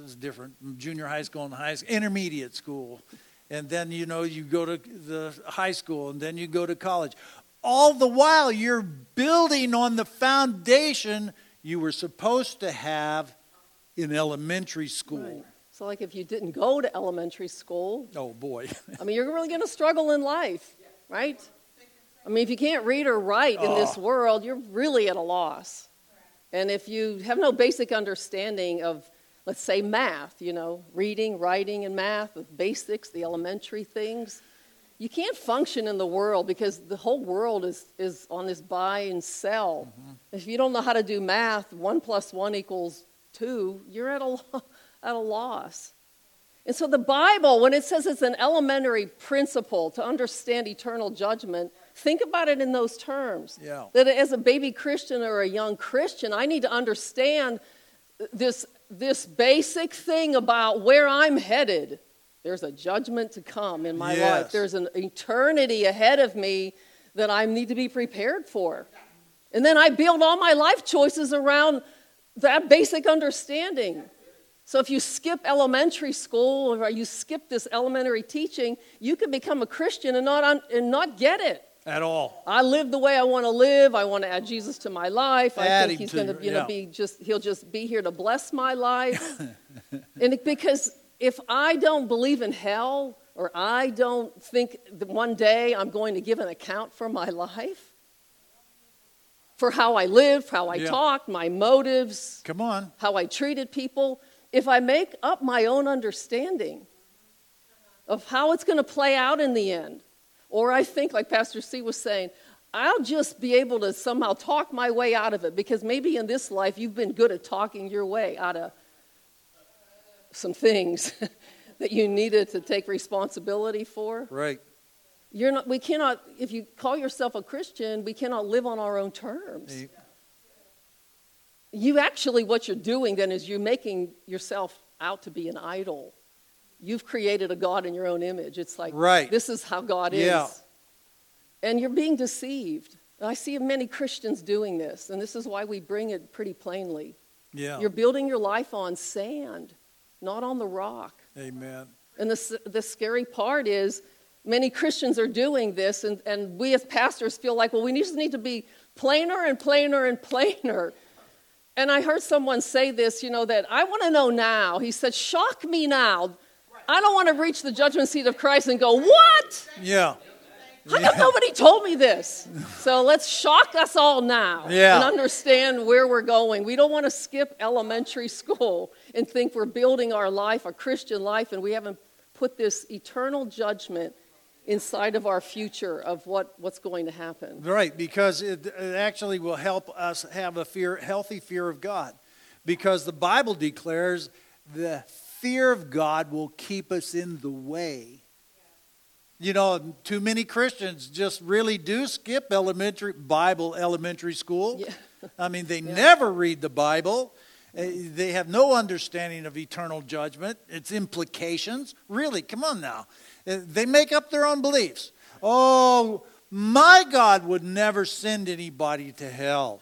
It's different. Junior high school and high school, intermediate school. And then, you know, you go to the high school and then you go to college. All the while, you're building on the foundation you were supposed to have in elementary school. Right. So, like, if you didn't go to elementary school, Oh, boy. I mean, you're really going to struggle in life, right? I mean, if you can't read or write in this Oh. world, you're really at a loss. And if you have no basic understanding of, let's say, math, you know, reading, writing, and math, the basics, the elementary things, you can't function in the world because the whole world is, is on this buy and sell. Mm-hmm. If you don't know how to do math, one plus one equals two, you're at a, at a loss. And so the Bible, when it says it's an elementary principle to understand eternal judgment, think about it in those terms. Yeah. That as a baby Christian or a young Christian, I need to understand this, this basic thing about where I'm headed. There's a judgment to come in my life. There's an eternity ahead of me that I need to be prepared for. And then I build all my life choices around that basic understanding. So if you skip elementary school or you skip this elementary teaching, you can become a Christian and not, un- and not get it. At all. I live the way I want to live. I want to add Jesus to my life. I Add think he's going to, you know, yeah. be just he'll just be here to bless my life. and because if I don't believe in hell or I don't think that one day I'm going to give an account for my life, for how I lived, how I Yeah. talked, my motives, Come on. how I treated people, if I make up my own understanding of how it's going to play out in the end, Or I think, like Pastor C was saying, I'll just be able to somehow talk my way out of it because maybe in this life you've been good at talking your way out of some things that you needed to take responsibility for. Right. You're not, we cannot, if you call yourself a Christian, we cannot live on our own terms. You actually, what you're doing then is you're making yourself out to be an idol. You've created a God in your own image. It's like, Right. this is how God is. Yeah. And you're being deceived. I see many Christians doing this, and this is why we bring it pretty plainly. Yeah. You're building your life on sand, not on the rock. Amen. And the, the scary part is many Christians are doing this, and, and we as pastors feel like, well, we just need to be plainer and plainer and plainer. And I heard someone say this, you know, that I want to know now. He said, shock me now. I don't want to reach the judgment seat of Christ and go, what? Yeah. How come nobody told me this? So let's shock us all now Yeah. and understand where we're going. We don't want to skip elementary school and think we're building our life, our Christian life, and we haven't put this eternal judgment inside of our future of what, what's going to happen. Right, because it, it actually will help us have a fear, healthy fear of God. Because the Bible declares the fear of God will keep us in the way. You know, too many Christians just really do skip elementary Bible elementary school. Yeah. I mean, they never read the Bible. Uh, They have no understanding of eternal judgment, its implications. Really, come on now. Uh, They make up their own beliefs. Oh, my God would never send anybody to hell.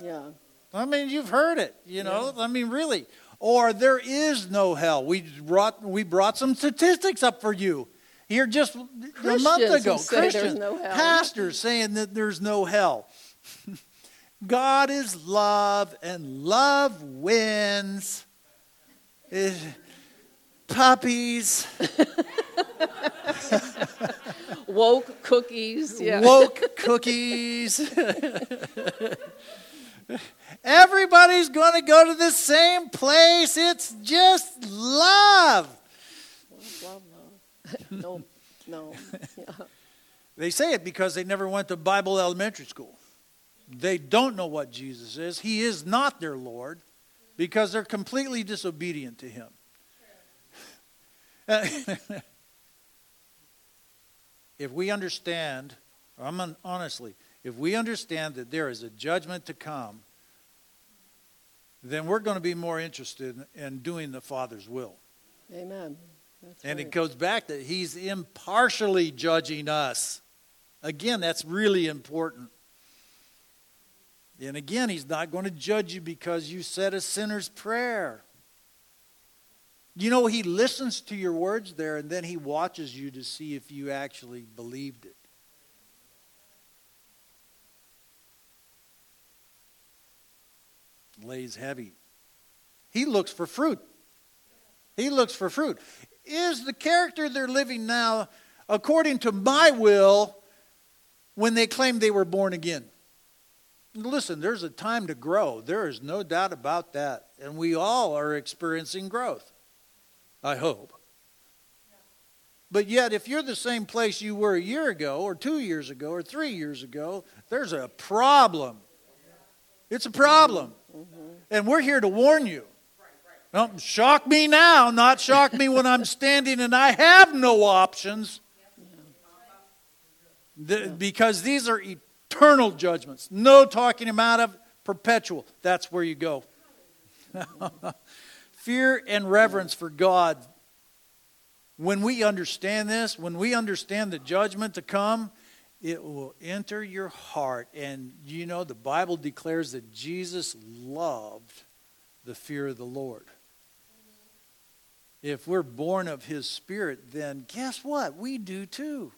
Yeah. I mean, you've heard it, you know. I mean, really. Or there is no hell. We brought we brought some statistics up for you here just a month ago. Christians, no pastors saying that there's no hell. God is love, and love wins. Eh, puppies, Woke cookies. Yeah. woke cookies. Everybody's going to go to the same place. It's just love. No, no. Yeah. They say it because they never went to Bible elementary school. They don't know what Jesus is. He is not their Lord because they're completely disobedient to Him. if we understand, I'm on, honestly, if we understand that there is a judgment to come, then we're going to be more interested in, in doing the Father's will. Amen. That's And right. it goes back that he's impartially judging us. Again, that's really important. And again, he's not going to judge you because you said a sinner's prayer. You know, he listens to your words there and then he watches you to see if you actually believed it. Lays heavy. He looks for fruit. He looks for fruit. Is the character they're living now according to my will when they claim they were born again? Listen, there's a time to grow. There is no doubt about that. And we all are experiencing growth. I hope. But yet, if you're the same place you were a year ago, or two years ago, or three years ago, there's a problem. It's a problem. Mm-hmm. And we're here to warn you. Don't shock me now, not shock me when I'm standing and I have no options. The- because these are eternal judgments. No talking them out of, perpetual. That's where you go. Fear and reverence for God. When we understand this, when we understand the judgment to come, it will enter your heart. And you know, the Bible declares that Jesus loved the fear of the Lord. If we're born of his spirit, then guess what? We do too.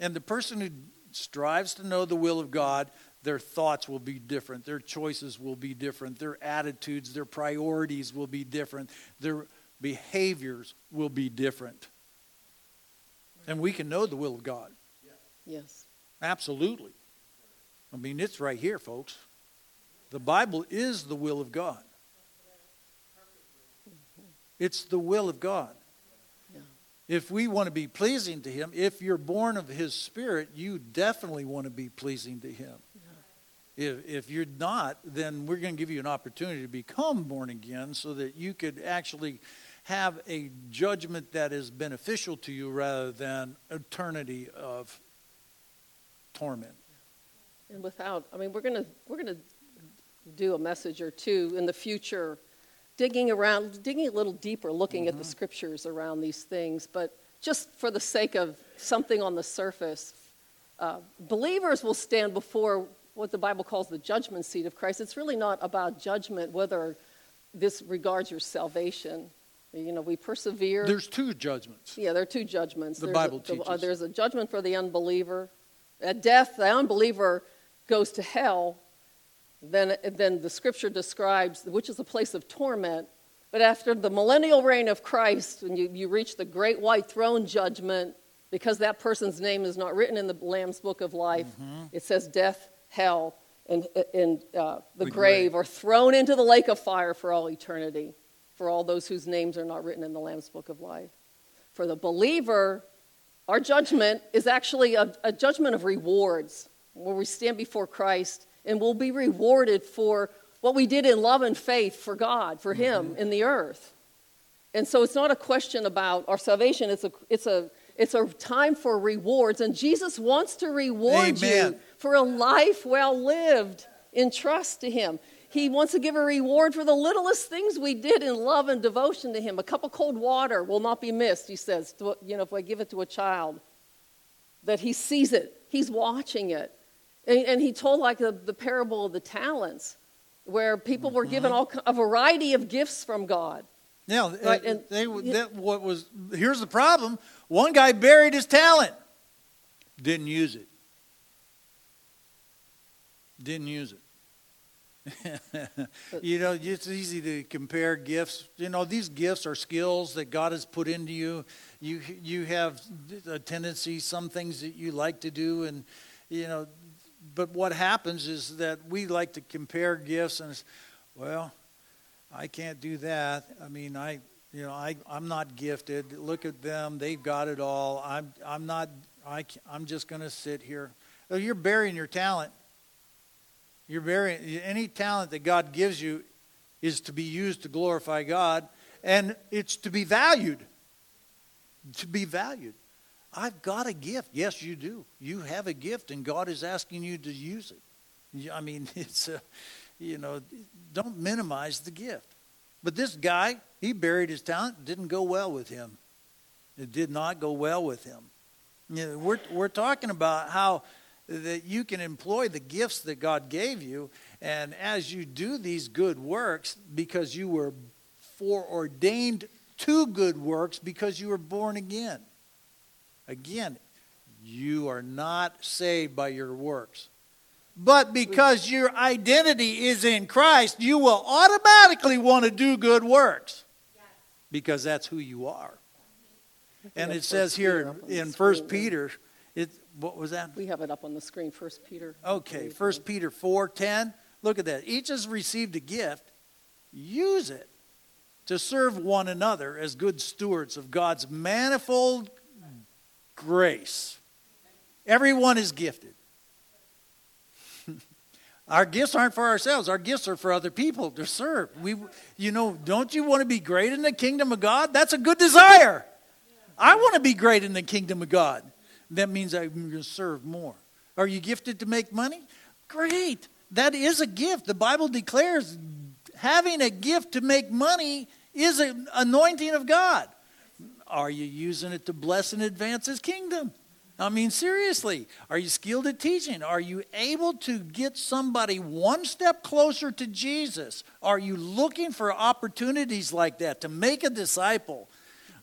And the person who strives to know the will of God, their thoughts will be different. Their choices will be different. Their attitudes, their priorities will be different. Their behaviors will be different. And we can know the will of God. Yes. Absolutely. I mean, it's right here, folks. The Bible is the will of God. Mm-hmm. It's the will of God. Yeah. If we want to be pleasing to Him, if you're born of His Spirit, you definitely want to be pleasing to Him. If, if you're not, then we're going to give you an opportunity to become born again so that you could actually have a judgment that is beneficial to you rather than eternity of torment. And without, I mean, we're going to we're going to do a message or two in the future, digging around, digging a little deeper, looking mm-hmm. at the mm-hmm. scriptures around these things. But just for the sake of something on the surface, uh, believers will stand before what the Bible calls the judgment seat of Christ. It's really not about judgment, whether this regards your salvation. You know, we persevere. There's two judgments. Yeah, there are two judgments. The there's Bible a, teaches. Uh, there's a judgment for the unbeliever. At death, the unbeliever goes to hell. Then, then the scripture describes, which is a place of torment. But after the millennial reign of Christ, when you, you reach the great white throne judgment, because that person's name is not written in the Lamb's book of life, mm-hmm. it says death, hell, and, and uh, the, grave are thrown into the lake of fire for all eternity, for all those whose names are not written in the Lamb's book of life. For the believer, our judgment is actually a, a judgment of rewards, where we stand before Christ and will be rewarded for what we did in love and faith for God, for Him mm-hmm. in the earth. And so it's not a question about our salvation, it's a, it's a, it's a time for rewards. And Jesus wants to reward Amen. you for a life well lived in trust to Him. He wants to give a reward for the littlest things we did in love and devotion to Him. A cup of cold water will not be missed, He says, to, you know, if I give it to a child, that He sees it, He's watching it. And, and He told, like, the, the parable of the talents, where people were given mm-hmm. all a variety of gifts from God. Now, right? and, they, that, what was here's the problem: one guy buried his talent, didn't use it. Didn't use it. you know, it's easy to compare gifts. You know, these gifts are skills that God has put into you. You you have a tendency, some things that you like to do, and you know. But what happens is that we like to compare gifts, and well, I can't do that. I mean, I you know, I I'm not gifted. Look at them; they've got it all. I'm I'm not. I I'm just going to sit here. Oh, you're burying your talent. You're any talent that God gives you is to be used to glorify God, and it's to be valued. To be valued. I've got a gift. Yes, you do. You have a gift, and God is asking you to use it. I mean, it's a, you know, don't minimize the gift. But this guy, he buried his talent. Didn't go well with him. It did not go well with him. You know, we're, we're talking about how that you can employ the gifts that God gave you. And as you do these good works, because you were foreordained to good works because you were born again. Again, you are not saved by your works. But because your identity is in Christ, you will automatically want to do good works because that's who you are. And it says here in First Peter it, what was that? We have it up on the screen, First Peter. Okay, First Peter 4.10. Look at that. Each has received a gift. Use it to serve one another as good stewards of God's manifold grace. Everyone is gifted. Our gifts aren't for ourselves. Our gifts are for other people to serve. We, you know, don't you want to be great in the kingdom of God? That's a good desire. I want to be great in the kingdom of God that means I'm going to serve more. Are you gifted to make money? Great. That is a gift. The Bible declares having a gift to make money is an anointing of God. Are you using it to bless and advance His kingdom? I mean, seriously, are you skilled at teaching? Are you able to get somebody one step closer to Jesus? Are you looking for opportunities like that to make a disciple?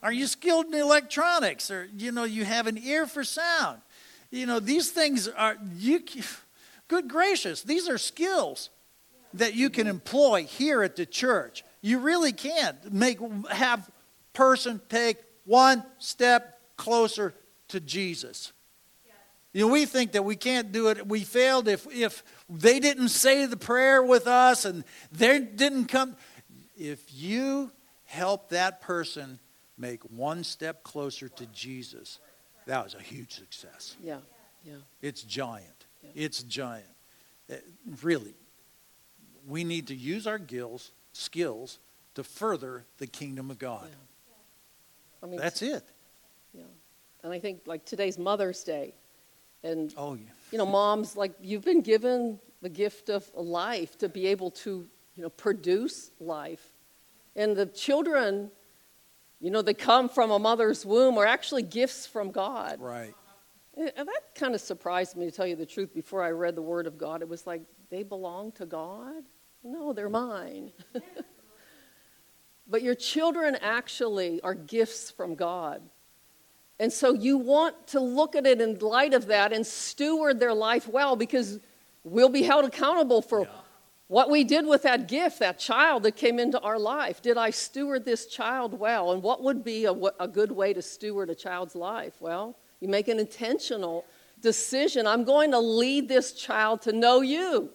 Are you skilled in electronics? Or, you know, you have an ear for sound? You know, these things are, you, good gracious, these are skills that you can employ here at the church. You really can make, have person take one step closer to Jesus. You know, we think that we can't do it. We failed if, if they didn't say the prayer with us and they didn't come. If you help that person make one step closer to Jesus, that was a huge success. Yeah, yeah. It's giant. Yeah. It's giant. Uh, Really, we need to use our gills, skills to further the kingdom of God. I mean, That's it. yeah. And I think like today's Mother's Day, and Oh, yeah. you know, moms, like you've been given the gift of life to be able to, you know, produce life. And the children, you know, that come from a mother's womb are actually gifts from God. right. And that kind of surprised me, to tell you the truth, before I read the Word of God. It was like, they belong to God? No, they're mine. but your children actually are gifts from God. And so you want to look at it in light of that and steward their life well because we'll be held accountable for Yeah. What we did with that gift, that child that came into our life. Did I steward this child well? And what would be a, a good way to steward a child's life? Well, you make an intentional decision. I'm going to lead this child to know you,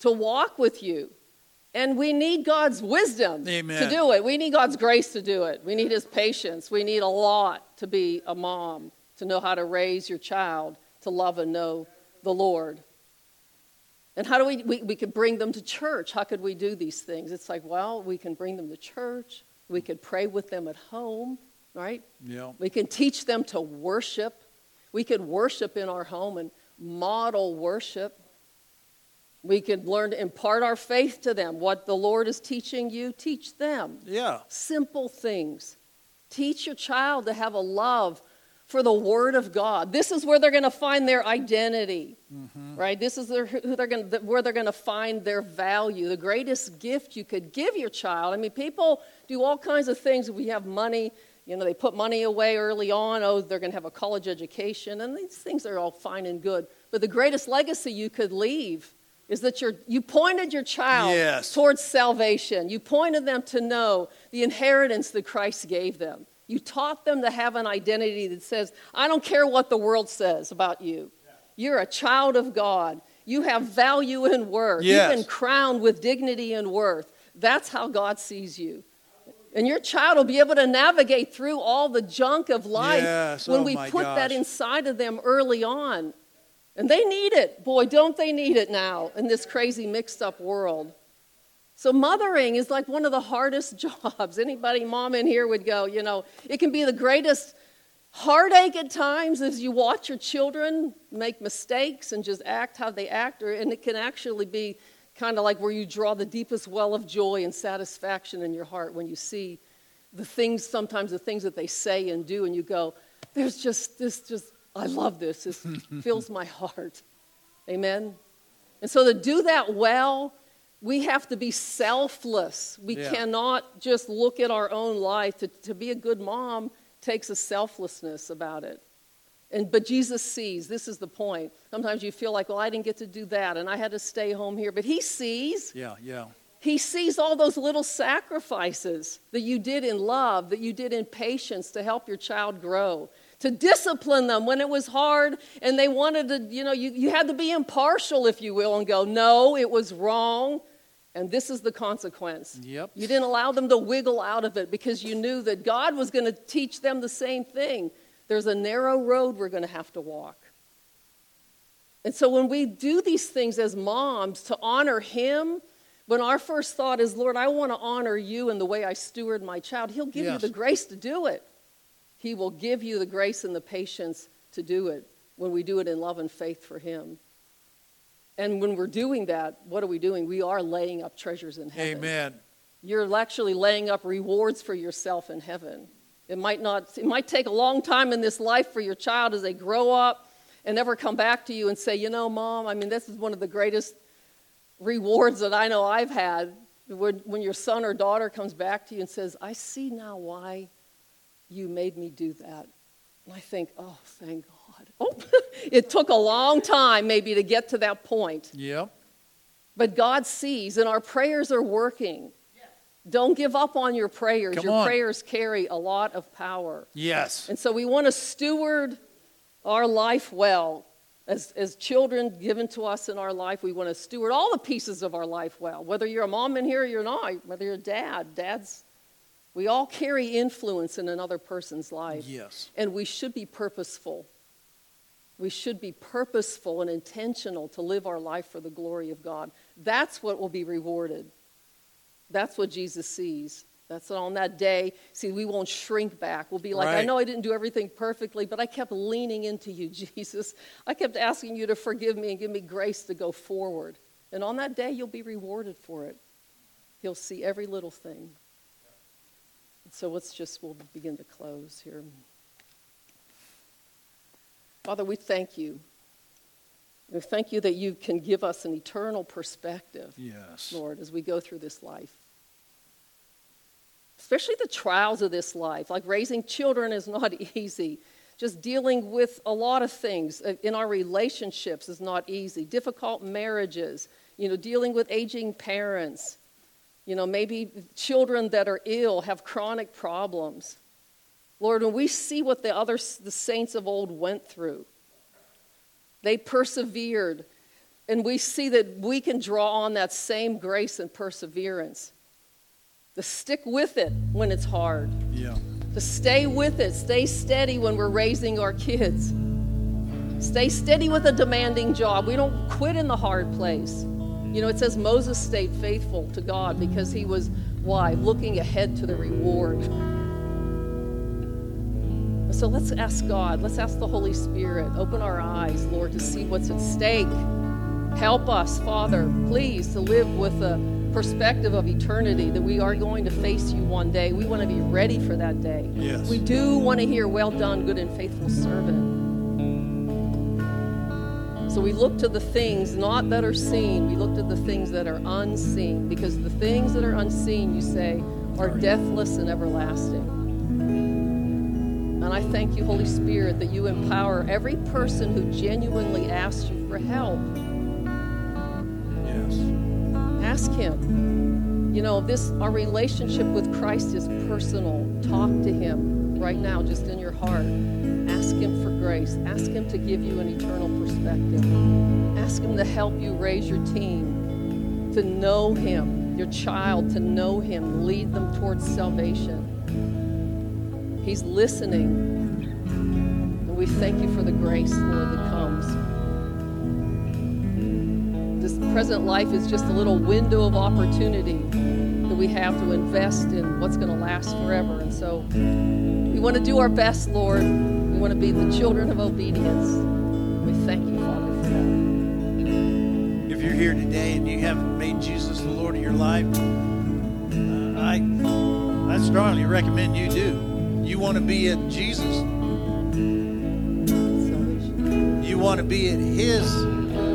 to walk with you. And we need God's wisdom Amen. to do it. We need God's grace to do it. We need His patience. We need a lot to be a mom, to know how to raise your child, to love and know the Lord. And how do we, we, we could bring them to church? How could we do these things? It's like, well, we can bring them to church. We could pray with them at home, right? Yeah. We can teach them to worship. We could worship in our home and model worship. We could learn to impart our faith to them. What the Lord is teaching you, teach them. Yeah. Simple things. Teach your child to have a love for the Word of God. This is where they're going to find their identity, mm-hmm. right? This is their, who they're going where they're going to find their value. The greatest gift you could give your child. I mean, people do all kinds of things. We have money, you know, they put money away early on. Oh, they're going to have a college education, and these things are all fine and good. But the greatest legacy you could leave is that you're, you pointed your child Yes. towards salvation. You pointed them to know the inheritance that Christ gave them. You taught them to have an identity that says, I don't care what the world says about you. You're a child of God. You have value and worth. Yes. You've been crowned with dignity and worth. That's how God sees you. And your child will be able to navigate through all the junk of life Yes. when Oh, we put that inside of them early on. And they need it. Boy, don't they need it now in this crazy mixed up world. So mothering is like one of the hardest jobs. Anybody mom in here would go, you know, it can be the greatest heartache at times as you watch your children make mistakes and just act how they act or, and it can actually be kind of like where you draw the deepest well of joy and satisfaction in your heart when you see the things sometimes the things that they say and do and you go there's just this just i love this. This fills my heart. Amen? And so to do that well we have to be selfless. We Yeah. cannot just look at our own life. To, to be a good mom takes a selflessness about it. And but jesus sees. This is the point. Sometimes you feel like well i didn't get to do that and i had to stay home here. But he sees. Yeah. Yeah. he sees all those little sacrifices that you did in love, that you did in patience to help your child grow, to discipline them when it was hard and they wanted to, you know, you, you had to be impartial, if you will, and go, no, it was wrong, and this is the consequence. Yep. You didn't allow them to wiggle out of it because you knew that God was going to teach them the same thing. There's a narrow road we're going to have to walk. And so when we do these things as moms to honor Him, when our first thought is, Lord, I want to honor you in the way I steward my child, He'll give you the grace to do it. He will give you the grace and the patience to do it when we do it in love and faith for Him. And when we're doing that, what are we doing? We are laying up treasures in heaven. Amen. You're actually laying up rewards for yourself in heaven. It might not it might take a long time in this life for your child as they grow up and never come back to you and say, "You know, mom, I mean, this is one of the greatest rewards that I know I've had when, when your son or daughter comes back to you and says, I see now why you made me do that. And I think, oh, thank God. Oh, it took a long time maybe to get to that point. Yep. But God sees, and our prayers are working. Don't give up on your prayers. Come your on. prayers carry a lot of power. Yes. And so we want to steward our life well. As, as children given to us in our life, we want to steward all the pieces of our life well. Whether you're a mom in here or you're not, whether you're a dad, dads, We all carry influence in another person's life. Yes. And we should be purposeful. We should be purposeful and intentional to live our life for the glory of God. That's what will be rewarded. That's what Jesus sees. That's on that day. See, we won't shrink back. We'll be like, I know I didn't do everything perfectly, but I kept leaning into you, Jesus. I kept asking you to forgive me and give me grace to go forward. And on that day, you'll be rewarded for it. He'll see every little thing. So let's just, we'll begin to close here. Father, we thank you. We thank you that you can give us an eternal perspective. Yes. Lord, as we go through this life. Especially the trials of this life. Like raising children is not easy. Just dealing with a lot of things uh, in our relationships is not easy. Difficult marriages, you know, dealing with aging parents, you know, maybe children that are ill have chronic problems. Lord, when we see what the other the saints of old went through, they persevered and we see that we can draw on that same grace and perseverance. To stick with it when it's hard, Yeah. to stay with it, stay steady when we're raising our kids. Stay steady with a demanding job. We don't quit in the hard place. You know, it says Moses stayed faithful to God because he was, why? Looking ahead to the reward. So let's ask God, let's ask the Holy Spirit, open our eyes, Lord, to see what's at stake. Help us, Father, please, to live with a perspective of eternity that we are going to face you one day. We want to be ready for that day. Yes. We do want to hear, well done, good and faithful servant. So we look to the things not that are seen, we look to the things that are unseen, because the things that are unseen, you say, are deathless and everlasting. And I thank you, Holy Spirit, that you empower every person who genuinely asks you for help. Yes. Ask him. You know, this our relationship with Christ is personal. Talk to him right now, just in your heart. Ask him for grace. Ask him to give you an eternal perspective. Ask him to help you raise your team, to know him, your child, to know him, lead them towards salvation. He's listening. And we thank you for the grace, Lord, that comes. This present life is just a little window of opportunity that we have to invest in what's going to last forever. And so we want to do our best, Lord. We want to be the children of obedience. We thank you, Father, for that. If you're here today and you haven't made Jesus the Lord of your life, uh, I I strongly recommend you do. You want to be at Jesus. You want to be at His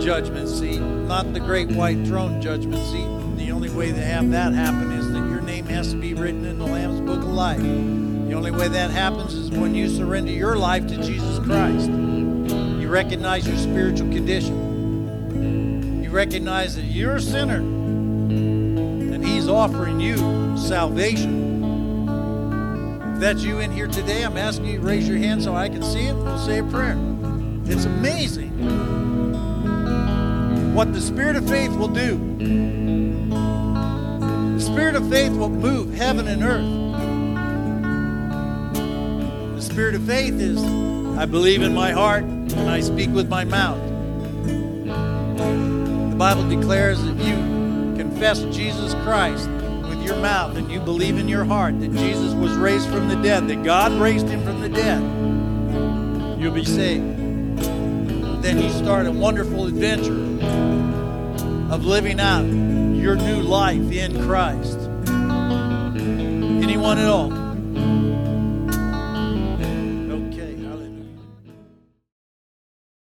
judgment seat, not the great white throne judgment seat. The only way to have that happen is that your name has to be written in the Lamb's Book of Life. The only way that happens is when you surrender your life to Jesus Christ. You recognize your spiritual condition. You recognize that you're a sinner and He's offering you salvation. If that's you in here today, I'm asking you to raise your hand so I can see it. We'll say a prayer. It's amazing what the Spirit of faith will do. The Spirit of faith will move heaven and earth. The Spirit of faith is I believe in my heart and I speak with my mouth. The Bible declares that you confess Jesus Christ your mouth and you believe in your heart that Jesus was raised from the dead, that God raised him from the dead, you'll be saved. Then you start a wonderful adventure of living out your new life in Christ. Anyone at all